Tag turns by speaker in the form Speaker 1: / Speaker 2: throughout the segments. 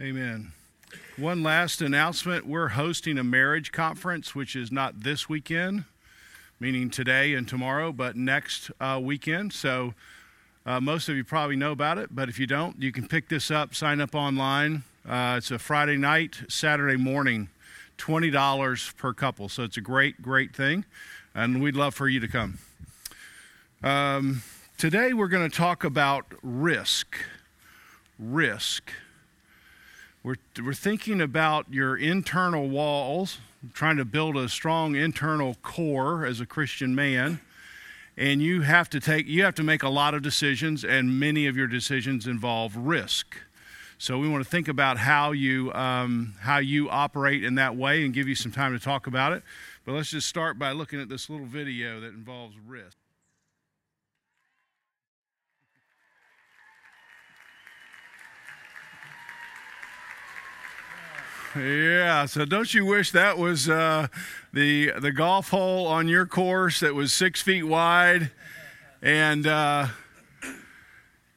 Speaker 1: Amen. One last announcement we're hosting a marriage conference, which is not this weekend, meaning today and tomorrow, but next uh, weekend. So uh, most of you probably know about it, but if you don't, you can pick this up, sign up online. Uh, it's a Friday night, Saturday morning, $20 per couple. So it's a great, great thing, and we'd love for you to come. Um, today we're going to talk about risk. Risk. We're, we're thinking about your internal walls, trying to build a strong internal core as a Christian man. And you have to take you have to make a lot of decisions, and many of your decisions involve risk. So we want to think about how you um, how you operate in that way, and give you some time to talk about it. But let's just start by looking at this little video that involves risk. Yeah, so don't you wish that was uh, the the golf hole on your course that was six feet wide, and uh,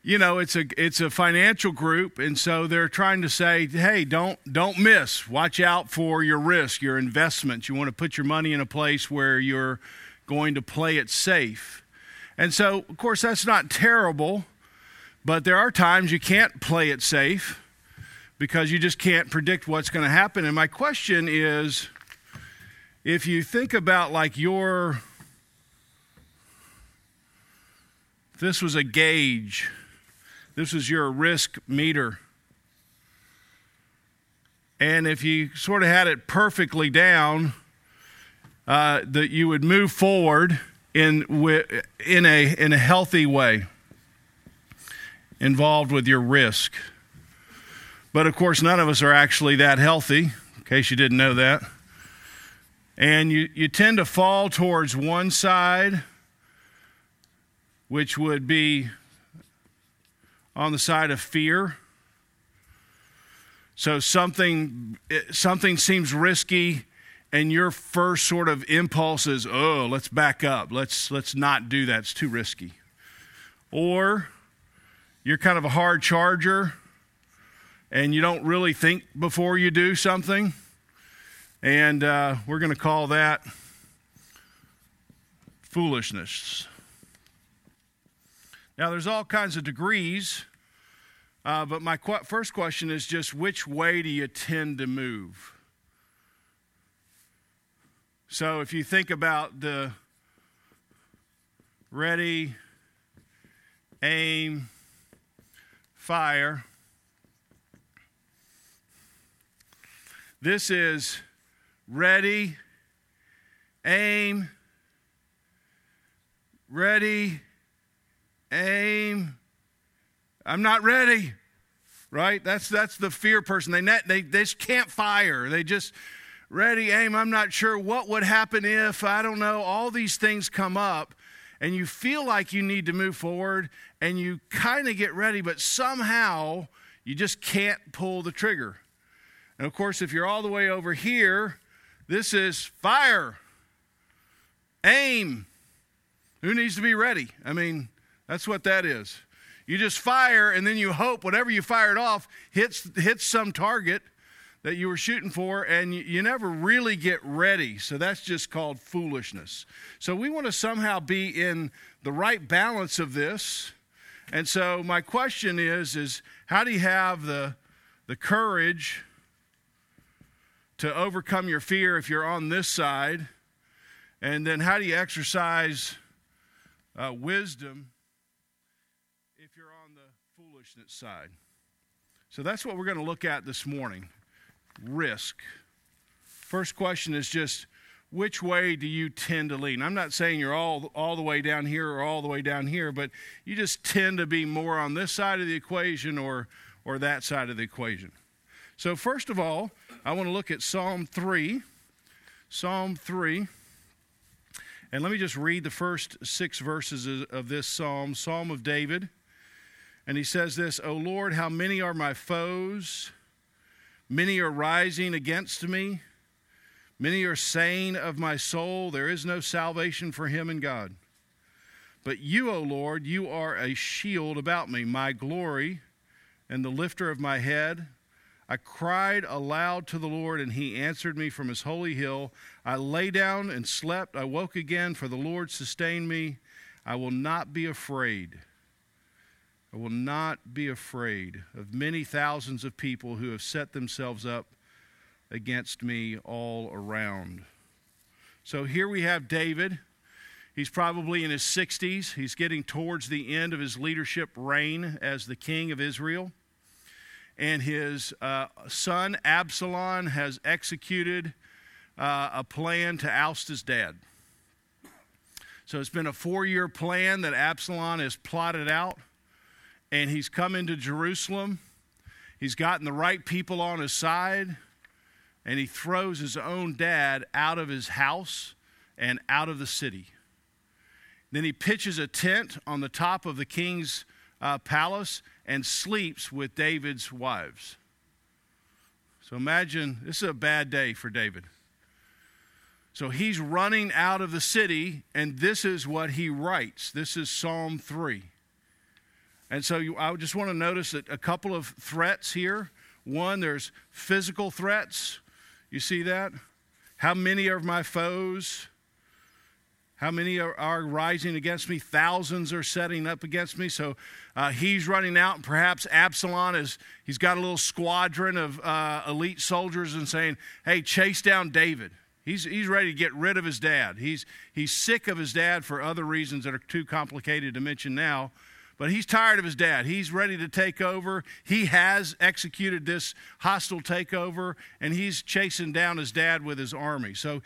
Speaker 1: you know it's a it's a financial group, and so they're trying to say, hey, don't don't miss. Watch out for your risk, your investments. You want to put your money in a place where you're going to play it safe, and so of course that's not terrible, but there are times you can't play it safe because you just can't predict what's going to happen. And my question is if you think about like your, this was a gauge, this was your risk meter. And if you sort of had it perfectly down, uh, that you would move forward in, in, a, in a healthy way, involved with your risk. But of course, none of us are actually that healthy, in case you didn't know that. And you, you tend to fall towards one side, which would be on the side of fear. So something, eh, something seems risky, and your first sort of impulse is, oh, let's back up. Let's, let's not do that. It's too risky. Or you're kind of a hard charger and you don't really think before you do something. And uh, we're going to call that foolishness. Now, there's all kinds of degrees, uh, but my qu- first question is just which way do you tend to move? So, if you think about the ready, aim, fire, This is ready, aim, ready, aim. I'm not ready. Right? That's that's the fear person. They net, they they just can't fire. They just ready, aim. I'm not sure what would happen if I don't know. All these things come up and you feel like you need to move forward and you kind of get ready, but somehow you just can't pull the trigger. And of course, if you're all the way over here, this is fire, aim. Who needs to be ready? I mean, that's what that is. You just fire, and then you hope whatever you fired off hits, hits some target that you were shooting for, and you, you never really get ready. So that's just called foolishness. So we want to somehow be in the right balance of this. And so my question is, is how do you have the, the courage to overcome your fear if you're on this side? And then how do you exercise uh, wisdom if you're on the foolishness side? So that's what we're going to look at this morning risk. First question is just which way do you tend to lean? I'm not saying you're all, all the way down here or all the way down here, but you just tend to be more on this side of the equation or, or that side of the equation. So, first of all, I want to look at Psalm 3. Psalm 3. And let me just read the first six verses of this psalm, Psalm of David. And he says this O Lord, how many are my foes? Many are rising against me. Many are saying of my soul, There is no salvation for him in God. But you, O Lord, you are a shield about me, my glory and the lifter of my head. I cried aloud to the Lord, and he answered me from his holy hill. I lay down and slept. I woke again, for the Lord sustained me. I will not be afraid. I will not be afraid of many thousands of people who have set themselves up against me all around. So here we have David. He's probably in his 60s. He's getting towards the end of his leadership reign as the king of Israel and his uh, son Absalom has executed uh, a plan to oust his dad. So it's been a four year plan that Absalom has plotted out, and he's come into Jerusalem. He's gotten the right people on his side, and he throws his own dad out of his house and out of the city. Then he pitches a tent on the top of the king's uh, palace and sleeps with David's wives. So imagine this is a bad day for David. So he's running out of the city, and this is what he writes. This is Psalm 3. And so you, I just want to notice that a couple of threats here. One, there's physical threats. You see that? How many of my foes? How many are, are, rising against me? Thousands are setting up against me. So uh, he's running out, and perhaps Absalom is, he's got a little squadron of uh, elite soldiers and saying, hey, chase down David. He's, he's ready to get rid of his dad. He's, he's sick of his dad for other reasons that are too complicated to mention now. But he's tired of his dad. He's ready to take over. He has executed this hostile takeover, and he's chasing down his dad with his army. So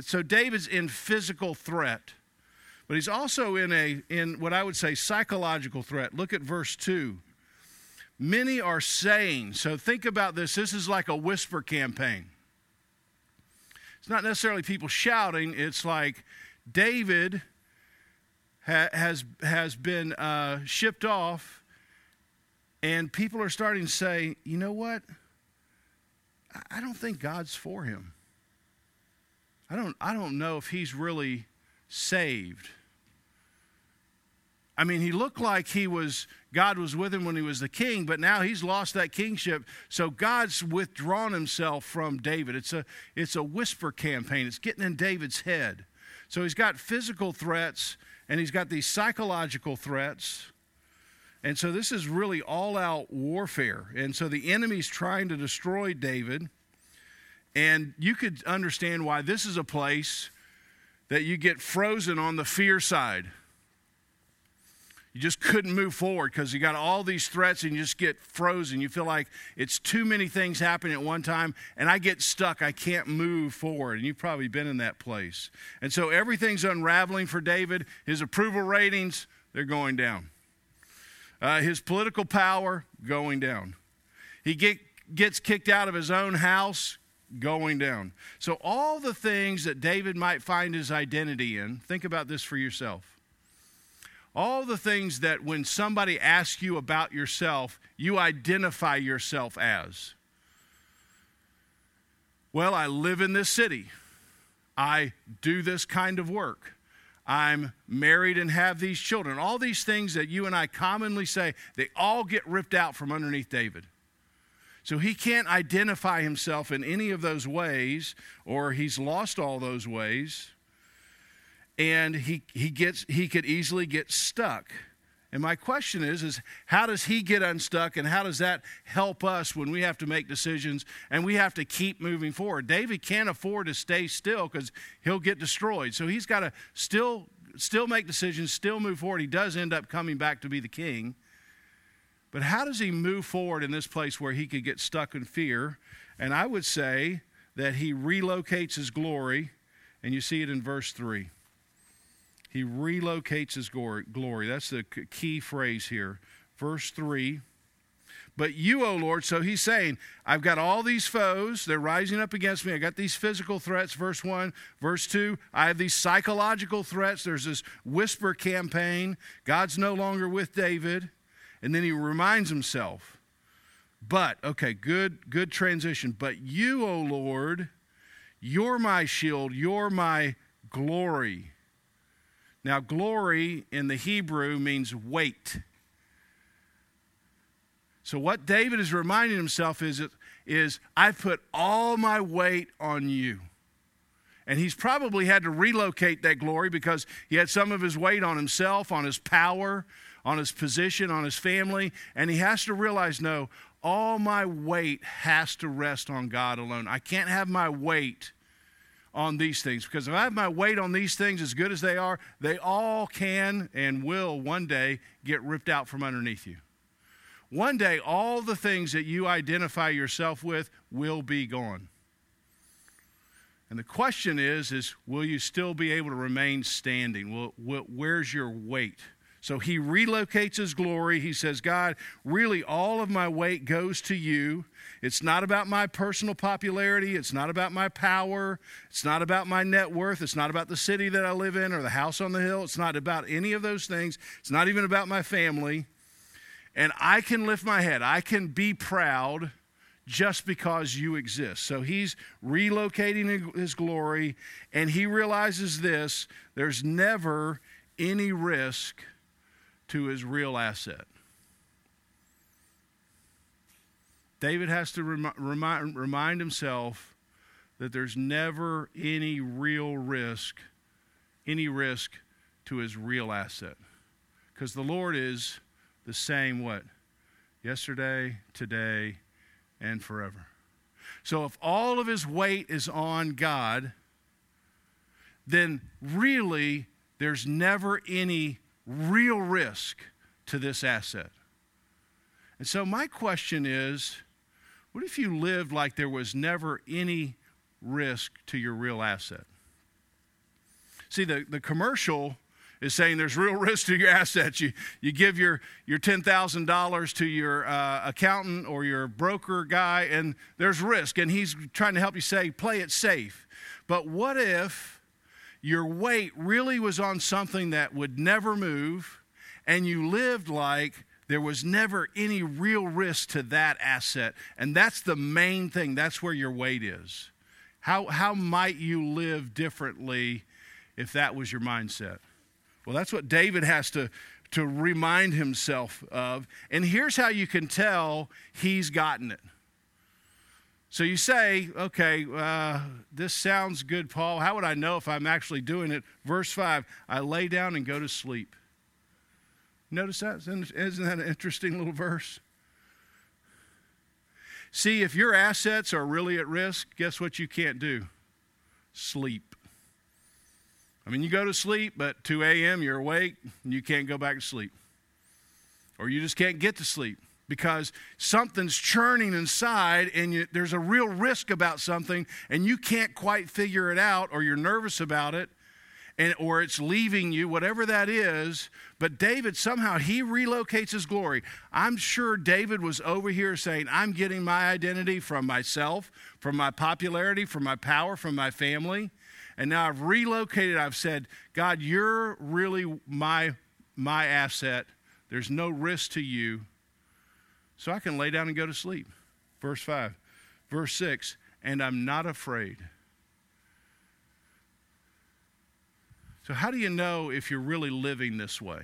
Speaker 1: so David's in physical threat, but he's also in a in what I would say psychological threat. Look at verse 2. Many are saying, so think about this. This is like a whisper campaign. It's not necessarily people shouting, it's like David ha- has, has been uh, shipped off, and people are starting to say, you know what? I don't think God's for him. I don't, I don't know if he's really saved. I mean, he looked like he was, God was with him when he was the king, but now he's lost that kingship. So God's withdrawn himself from David. It's a, it's a whisper campaign, it's getting in David's head. So he's got physical threats and he's got these psychological threats. And so this is really all out warfare. And so the enemy's trying to destroy David. And you could understand why this is a place that you get frozen on the fear side. You just couldn't move forward because you got all these threats and you just get frozen. You feel like it's too many things happening at one time and I get stuck. I can't move forward. And you've probably been in that place. And so everything's unraveling for David. His approval ratings, they're going down. Uh, his political power, going down. He get, gets kicked out of his own house, going down. So, all the things that David might find his identity in, think about this for yourself. All the things that when somebody asks you about yourself, you identify yourself as. Well, I live in this city. I do this kind of work. I'm married and have these children. All these things that you and I commonly say, they all get ripped out from underneath David. So he can't identify himself in any of those ways, or he's lost all those ways. And he, he, gets, he could easily get stuck. And my question is, is how does he get unstuck and how does that help us when we have to make decisions and we have to keep moving forward? David can't afford to stay still because he'll get destroyed. So he's got to still still make decisions, still move forward. He does end up coming back to be the king. But how does he move forward in this place where he could get stuck in fear? And I would say that he relocates his glory, and you see it in verse 3. He relocates his glory. That's the key phrase here. Verse 3 but you, O Lord, so he's saying, I've got all these foes. They're rising up against me. I got these physical threats, verse 1. Verse 2, I have these psychological threats. There's this whisper campaign. God's no longer with David. And then he reminds himself, but, okay, good, good transition. But you, O Lord, you're my shield, you're my glory. Now, glory in the Hebrew means weight. So, what David is reminding himself is, is I've put all my weight on you. And he's probably had to relocate that glory because he had some of his weight on himself, on his power, on his position, on his family. And he has to realize no, all my weight has to rest on God alone. I can't have my weight on these things because if I have my weight on these things as good as they are, they all can and will one day get ripped out from underneath you. One day, all the things that you identify yourself with will be gone. And the question is, is will you still be able to remain standing? Will, will, where's your weight? So he relocates his glory. He says, God, really all of my weight goes to you. It's not about my personal popularity. It's not about my power. It's not about my net worth. It's not about the city that I live in or the house on the hill. It's not about any of those things. It's not even about my family. And I can lift my head. I can be proud just because you exist. So he's relocating his glory, and he realizes this there's never any risk to his real asset. David has to remi- remind, remind himself that there's never any real risk, any risk to his real asset. Because the Lord is the same what? Yesterday, today, and forever. So if all of his weight is on God, then really there's never any real risk to this asset. And so, my question is what if you lived like there was never any risk to your real asset? See, the, the commercial is saying there's real risk to your assets. You, you give your, your $10,000 to your uh, accountant or your broker guy, and there's risk. And he's trying to help you say, play it safe. But what if your weight really was on something that would never move, and you lived like there was never any real risk to that asset. And that's the main thing. That's where your weight is. How, how might you live differently if that was your mindset? Well, that's what David has to, to remind himself of. And here's how you can tell he's gotten it. So you say, okay, uh, this sounds good, Paul. How would I know if I'm actually doing it? Verse 5 I lay down and go to sleep. Notice that? Isn't that an interesting little verse? See, if your assets are really at risk, guess what you can't do? Sleep. I mean, you go to sleep, but 2 a.m., you're awake, and you can't go back to sleep. Or you just can't get to sleep because something's churning inside and you, there's a real risk about something and you can't quite figure it out or you're nervous about it and, or it's leaving you whatever that is. But david somehow he relocates his glory. I'm sure david was over here saying i'm getting my identity from myself from my popularity from my power from my family. And now i've relocated. I've said god you're really my my asset. There's no risk to you so I can lay down and go to sleep. Verse 5. Verse 6 And I'm not afraid. So, how do you know if you're really living this way?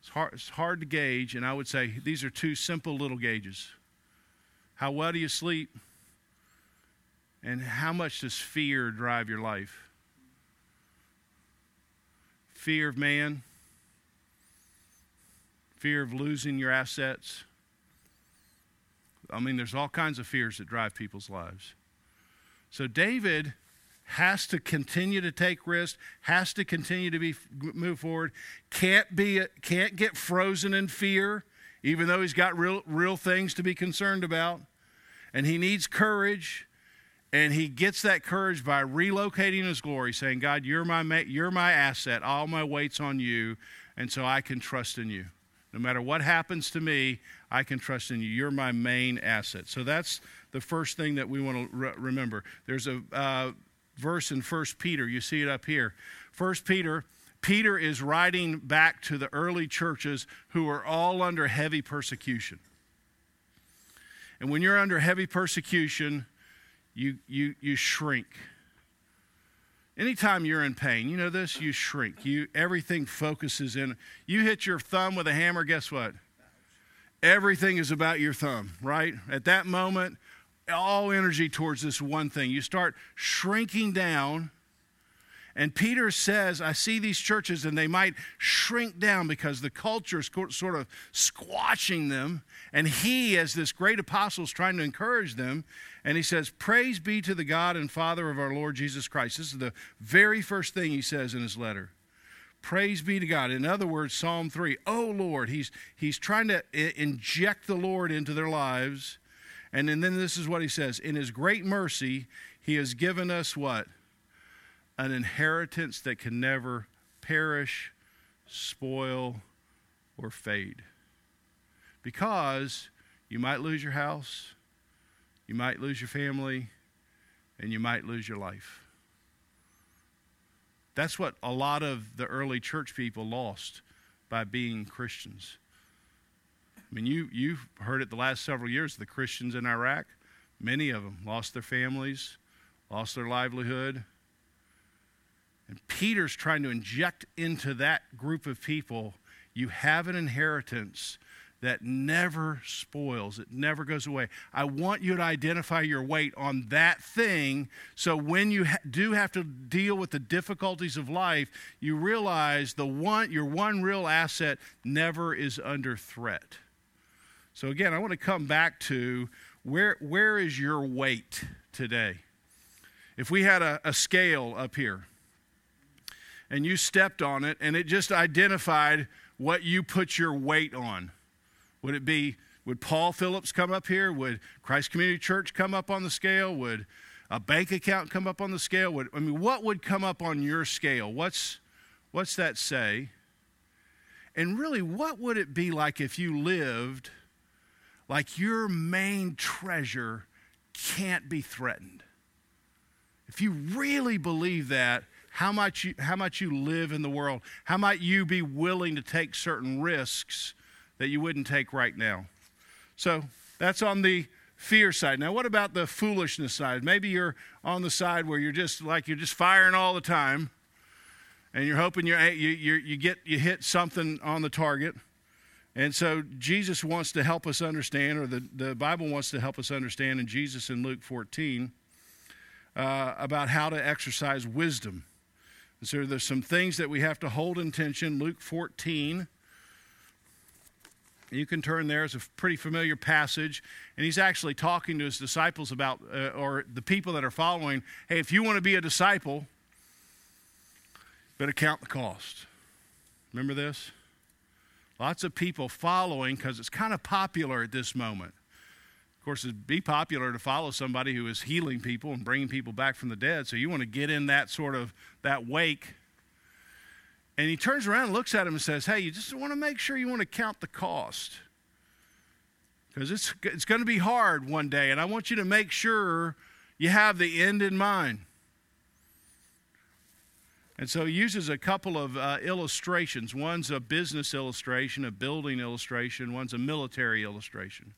Speaker 1: It's hard, it's hard to gauge, and I would say these are two simple little gauges. How well do you sleep? And how much does fear drive your life? Fear of man, fear of losing your assets. I mean, there's all kinds of fears that drive people's lives. So David has to continue to take risks, has to continue to be move forward, can't be can't get frozen in fear, even though he's got real real things to be concerned about, and he needs courage. And he gets that courage by relocating his glory, saying, God, you're my, you're my asset. All my weight's on you, and so I can trust in you. No matter what happens to me, I can trust in you. You're my main asset. So that's the first thing that we want to re- remember. There's a uh, verse in First Peter. You see it up here. First Peter. Peter is writing back to the early churches who are all under heavy persecution. And when you're under heavy persecution, you, you, you shrink. Anytime you're in pain, you know this, you shrink. You everything focuses in. You hit your thumb with a hammer, guess what? everything is about your thumb, right? At that moment, all energy towards this one thing. You start shrinking down. And Peter says, I see these churches and they might shrink down because the culture is sort of squashing them. And he, as this great apostle, is trying to encourage them. And he says, Praise be to the God and Father of our Lord Jesus Christ. This is the very first thing he says in his letter. Praise be to God. In other words, Psalm 3, oh Lord, he's, he's trying to inject the Lord into their lives. And then this is what he says In his great mercy, he has given us what? An inheritance that can never perish, spoil, or fade. Because you might lose your house, you might lose your family, and you might lose your life. That's what a lot of the early church people lost by being Christians. I mean, you, you've heard it the last several years, the Christians in Iraq, many of them lost their families, lost their livelihood. And Peter's trying to inject into that group of people you have an inheritance that never spoils, it never goes away. I want you to identify your weight on that thing so when you ha- do have to deal with the difficulties of life, you realize the one your one real asset never is under threat. So again, I want to come back to where where is your weight today? If we had a, a scale up here and you stepped on it and it just identified what you put your weight on would it be, would Paul Phillips come up here? Would Christ Community Church come up on the scale? Would a bank account come up on the scale? Would, I mean, what would come up on your scale? What's, what's that say? And really, what would it be like if you lived like your main treasure can't be threatened? If you really believe that, how much you, how much you live in the world, how might you be willing to take certain risks that you wouldn't take right now. So that's on the fear side. Now, what about the foolishness side? Maybe you're on the side where you're just like you're just firing all the time, and you're hoping you you you get you hit something on the target. And so Jesus wants to help us understand, or the, the Bible wants to help us understand in Jesus in Luke 14 uh, about how to exercise wisdom. And so there's some things that we have to hold in tension. Luke 14 you can turn there. It's a pretty familiar passage. And he's actually talking to his disciples about, uh, or the people that are following, hey, if you want to be a disciple, better count the cost. Remember this? Lots of people following because it's kind of popular at this moment. Of course, it'd be popular to follow somebody who is healing people and bringing people back from the dead. So you want to get in that sort of that wake and he turns around and looks at him and says, Hey, you just want to make sure you want to count the cost. Because it's, it's going to be hard one day, and I want you to make sure you have the end in mind. And so he uses a couple of uh, illustrations. One's a business illustration, a building illustration, one's a military illustration.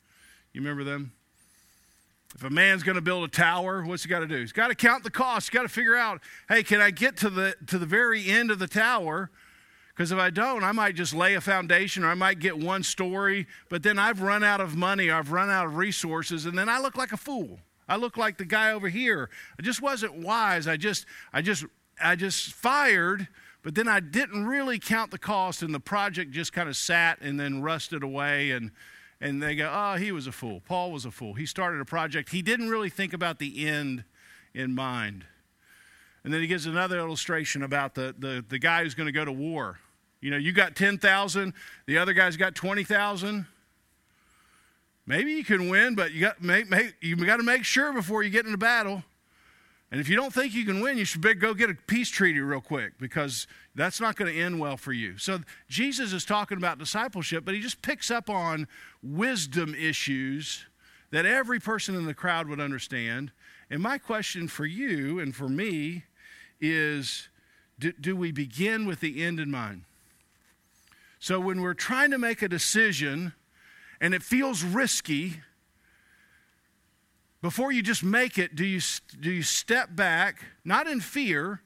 Speaker 1: You remember them? If a man's going to build a tower, what's he got to do? He's got to count the cost. He's got to figure out, hey, can I get to the to the very end of the tower? Because if I don't, I might just lay a foundation or I might get one story, but then I've run out of money, I've run out of resources, and then I look like a fool. I look like the guy over here. I just wasn't wise. I just I just I just fired, but then I didn't really count the cost and the project just kind of sat and then rusted away and and they go, oh, he was a fool. Paul was a fool. He started a project. He didn't really think about the end in mind. And then he gives another illustration about the, the, the guy who's going to go to war. You know, you got 10,000, the other guy's got 20,000. Maybe you can win, but you got, make, make, you got to make sure before you get into battle. And if you don't think you can win, you should go get a peace treaty real quick because that's not going to end well for you. So Jesus is talking about discipleship, but he just picks up on wisdom issues that every person in the crowd would understand. And my question for you and for me is do, do we begin with the end in mind? So when we're trying to make a decision and it feels risky, before you just make it, do you, do you step back, not in fear,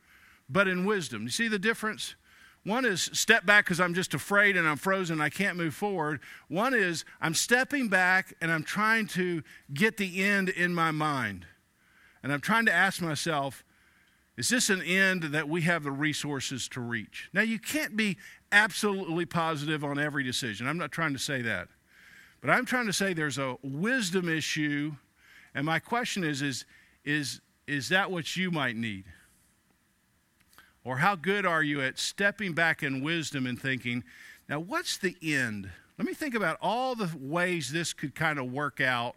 Speaker 1: but in wisdom? You see the difference? One is step back because I'm just afraid and I'm frozen, and I can't move forward. One is I'm stepping back and I'm trying to get the end in my mind. And I'm trying to ask myself, is this an end that we have the resources to reach? Now, you can't be absolutely positive on every decision. I'm not trying to say that. But I'm trying to say there's a wisdom issue. And my question is, is, is, is that what you might need? Or how good are you at stepping back in wisdom and thinking, now what's the end? Let me think about all the ways this could kind of work out.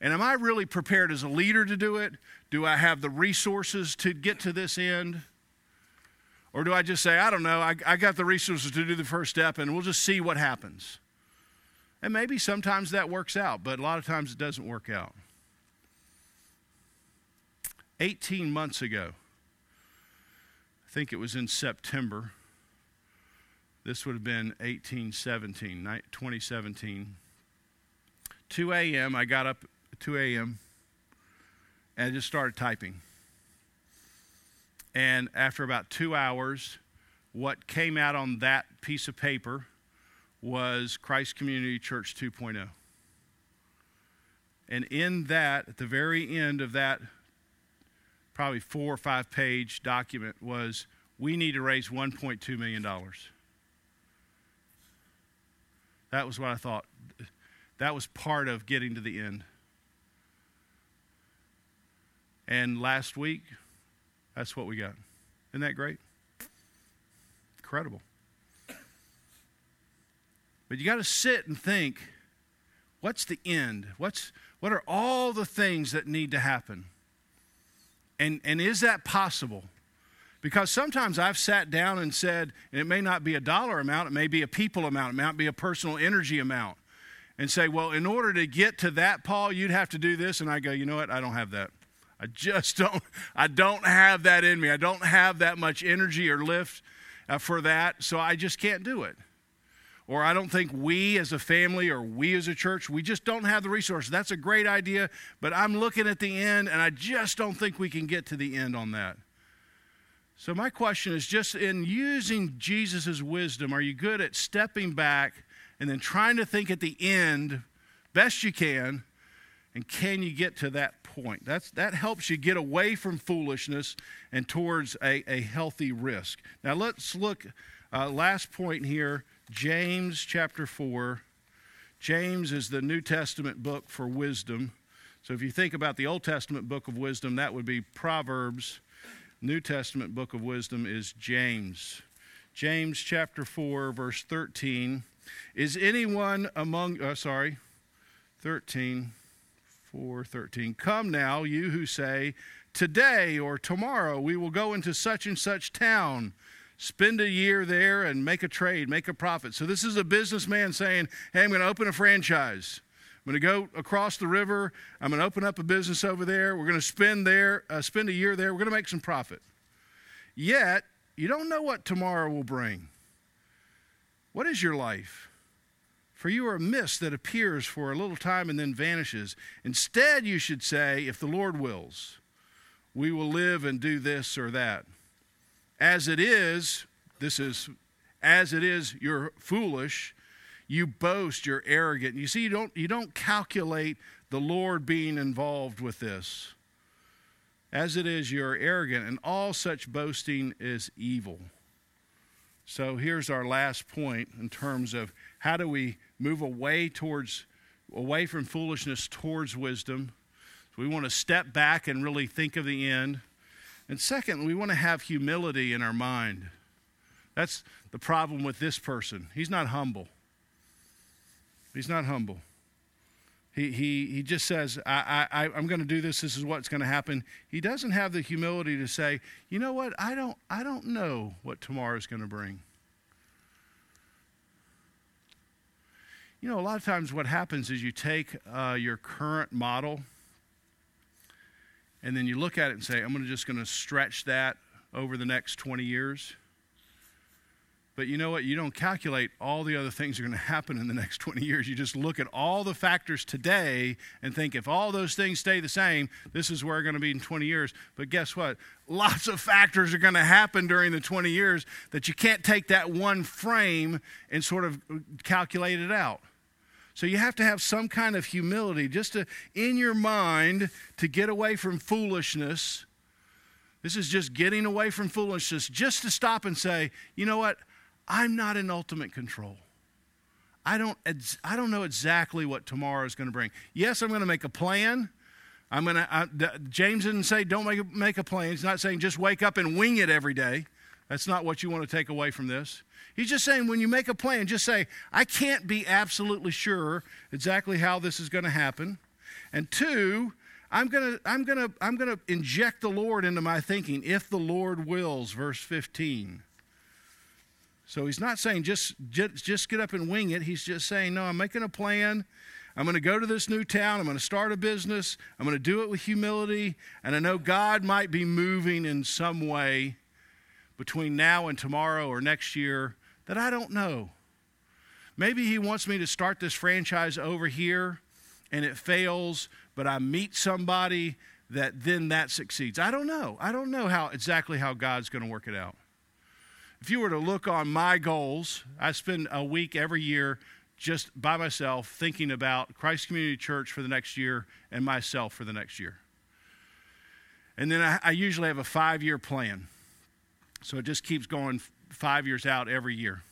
Speaker 1: And am I really prepared as a leader to do it? Do I have the resources to get to this end? Or do I just say, I don't know, I, I got the resources to do the first step and we'll just see what happens? And maybe sometimes that works out, but a lot of times it doesn't work out. 18 months ago, I think it was in September. This would have been 1817, 2017. 2 a.m., I got up at 2 a.m. and I just started typing. And after about two hours, what came out on that piece of paper was Christ Community Church 2.0. And in that, at the very end of that probably four or five page document was we need to raise $1.2 million. That was what I thought. That was part of getting to the end. And last week, that's what we got. Isn't that great? Incredible. But you got to sit and think what's the end? What's, what are all the things that need to happen? And, and is that possible? Because sometimes I've sat down and said, and it may not be a dollar amount, it may be a people amount, it might be a personal energy amount, and say, well, in order to get to that, Paul, you'd have to do this. And I go, you know what? I don't have that. I just don't, I don't have that in me. I don't have that much energy or lift uh, for that, so I just can't do it or I don't think we as a family or we as a church, we just don't have the resources. That's a great idea, but I'm looking at the end and I just don't think we can get to the end on that. So, my question is just in using Jesus' wisdom, are you good at stepping back and then trying to think at the end best you can? And can you get to that point? That's, that helps you get away from foolishness and towards a, a healthy risk. Now, let's look, uh, last point here James chapter 4. James is the New Testament book for wisdom. So if you think about the Old Testament book of wisdom, that would be Proverbs. New Testament book of wisdom is James. James chapter 4, verse 13. Is anyone among, uh, sorry, 13, 4, 13. Come now, you who say, Today or tomorrow we will go into such and such town spend a year there and make a trade, make a profit. So this is a businessman saying, hey, I'm going to open a franchise. I'm going to go across the river. I'm going to open up a business over there. We're going to spend there, uh, spend a year there. We're going to make some profit. Yet, you don't know what tomorrow will bring. What is your life? For you are a mist that appears for a little time and then vanishes. Instead, you should say, if the Lord wills, we will live and do this or that. As it is, this is, as it is, you're foolish. You boast, you're arrogant. You see, you don't, you don't calculate the Lord being involved with this. As it is, you're arrogant, and all such boasting is evil. So here's our last point in terms of how do we move away towards away from foolishness towards wisdom. So we want to step back and really think of the end. And second, we want to have humility in our mind. That's the problem with this person. He's not humble. He's not humble. He, he, he just says, I, I, I'm going to do this. This is what's going to happen. He doesn't have the humility to say, you know what? I don't, I don't know what tomorrow is going to bring. You know, a lot of times what happens is you take uh, your current model and then you look at it and say, I'm gonna just going to stretch that over the next 20 years. But you know what? You don't calculate all the other things that are going to happen in the next 20 years. You just look at all the factors today and think if all those things stay the same, this is where we're going to be in 20 years. But guess what? Lots of factors are going to happen during the 20 years that you can't take that one frame and sort of calculate it out. So you have to have some kind of humility just to, in your mind to get away from foolishness. This is just getting away from foolishness, just to stop and say, you know what? I'm not in ultimate control. I don't, I don't know exactly what tomorrow is going to bring. Yes, I'm going to make a plan. I'm going to, James didn't say don't make make a plan. He's not saying just wake up and wing it every day. That's not what you want to take away from this. He's just saying when you make a plan, just say, I can't be absolutely sure exactly how this is going to happen. And two, I'm going to I'm going to I'm going to inject the Lord into my thinking if the Lord wills, verse 15. So he's not saying just, just, just get up and wing it. He's just saying, no, I'm making a plan. I'm going to go to this new town. I'm going to start a business. I'm going to do it with humility. And I know God might be moving in some way between now and tomorrow or next year that I don't know. Maybe He wants me to start this franchise over here and it fails, but I meet somebody that then that succeeds. I don't know. I don't know how exactly how God's going to work it out. If you were to look on my goals, I spend a week every year just by myself thinking about Christ Community Church for the next year and myself for the next year. And then I, I usually have a five year plan. So it just keeps going five years out every year.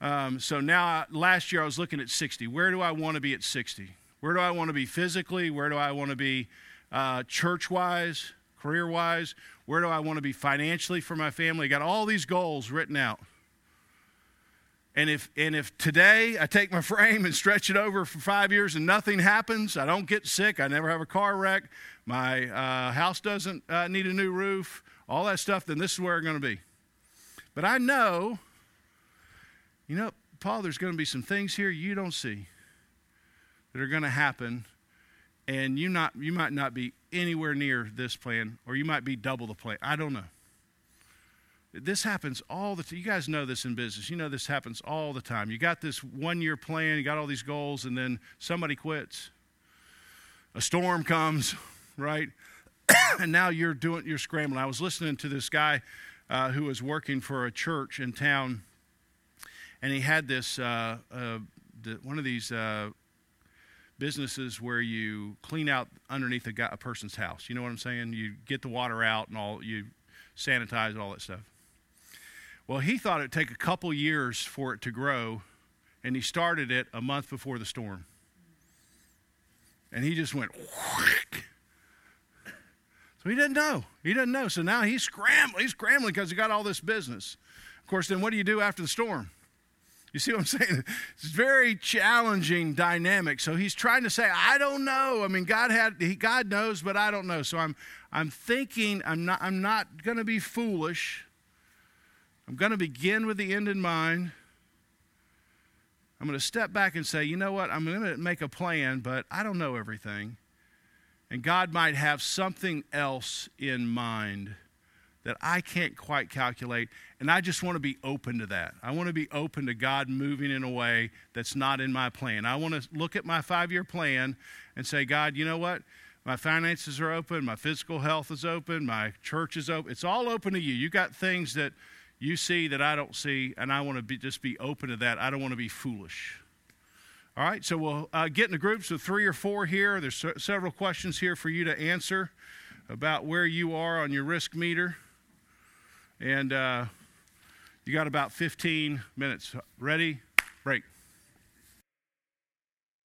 Speaker 1: Um, so now, last year I was looking at 60. Where do I want to be at 60? Where do I want to be physically? Where do I want to be uh, church wise, career wise? Where do I want to be financially for my family? I got all these goals written out. And if, and if today I take my frame and stretch it over for five years and nothing happens, I don't get sick, I never have a car wreck, my uh, house doesn't uh, need a new roof, all that stuff, then this is where I'm going to be. But I know, you know, Paul, there's going to be some things here you don't see that are going to happen and you not you might not be anywhere near this plan or you might be double the plan. I don't know. This happens all the time you guys know this in business. You know this happens all the time. You got this one year plan you got all these goals and then somebody quits. A storm comes right and now you're doing you're scrambling i was listening to this guy uh, who was working for a church in town and he had this uh, uh, the, one of these uh, businesses where you clean out underneath a, guy, a person's house. You know what I'm saying? You get the water out and all, you sanitize all that stuff. Well, he thought it'd take a couple years for it to grow, and he started it a month before the storm. And he just went, Whack. He didn't know. He didn't know. So now he's scrambling. He's scrambling because he got all this business. Of course, then what do you do after the storm? You see what I'm saying? It's very challenging dynamic. So he's trying to say, I don't know. I mean, God had he, God knows, but I don't know. So I'm I'm thinking I'm not I'm not going to be foolish. I'm going to begin with the end in mind. I'm going to step back and say, you know what? I'm going to make a plan, but I don't know everything. And God might have something else in mind that I can't quite calculate. And I just want to be open to that. I want to be open to God moving in a way that's not in my plan. I want to look at my five year plan and say, God, you know what? My finances are open. My physical health is open. My church is open. It's all open to you. You got things that you see that I don't see, and I want to be, just be open to that. I don't want to be foolish. All right, so we'll uh, get into groups of three or four here. There's several questions here for you to answer about where you are on your risk meter. And uh, you got about 15 minutes. Ready? Break.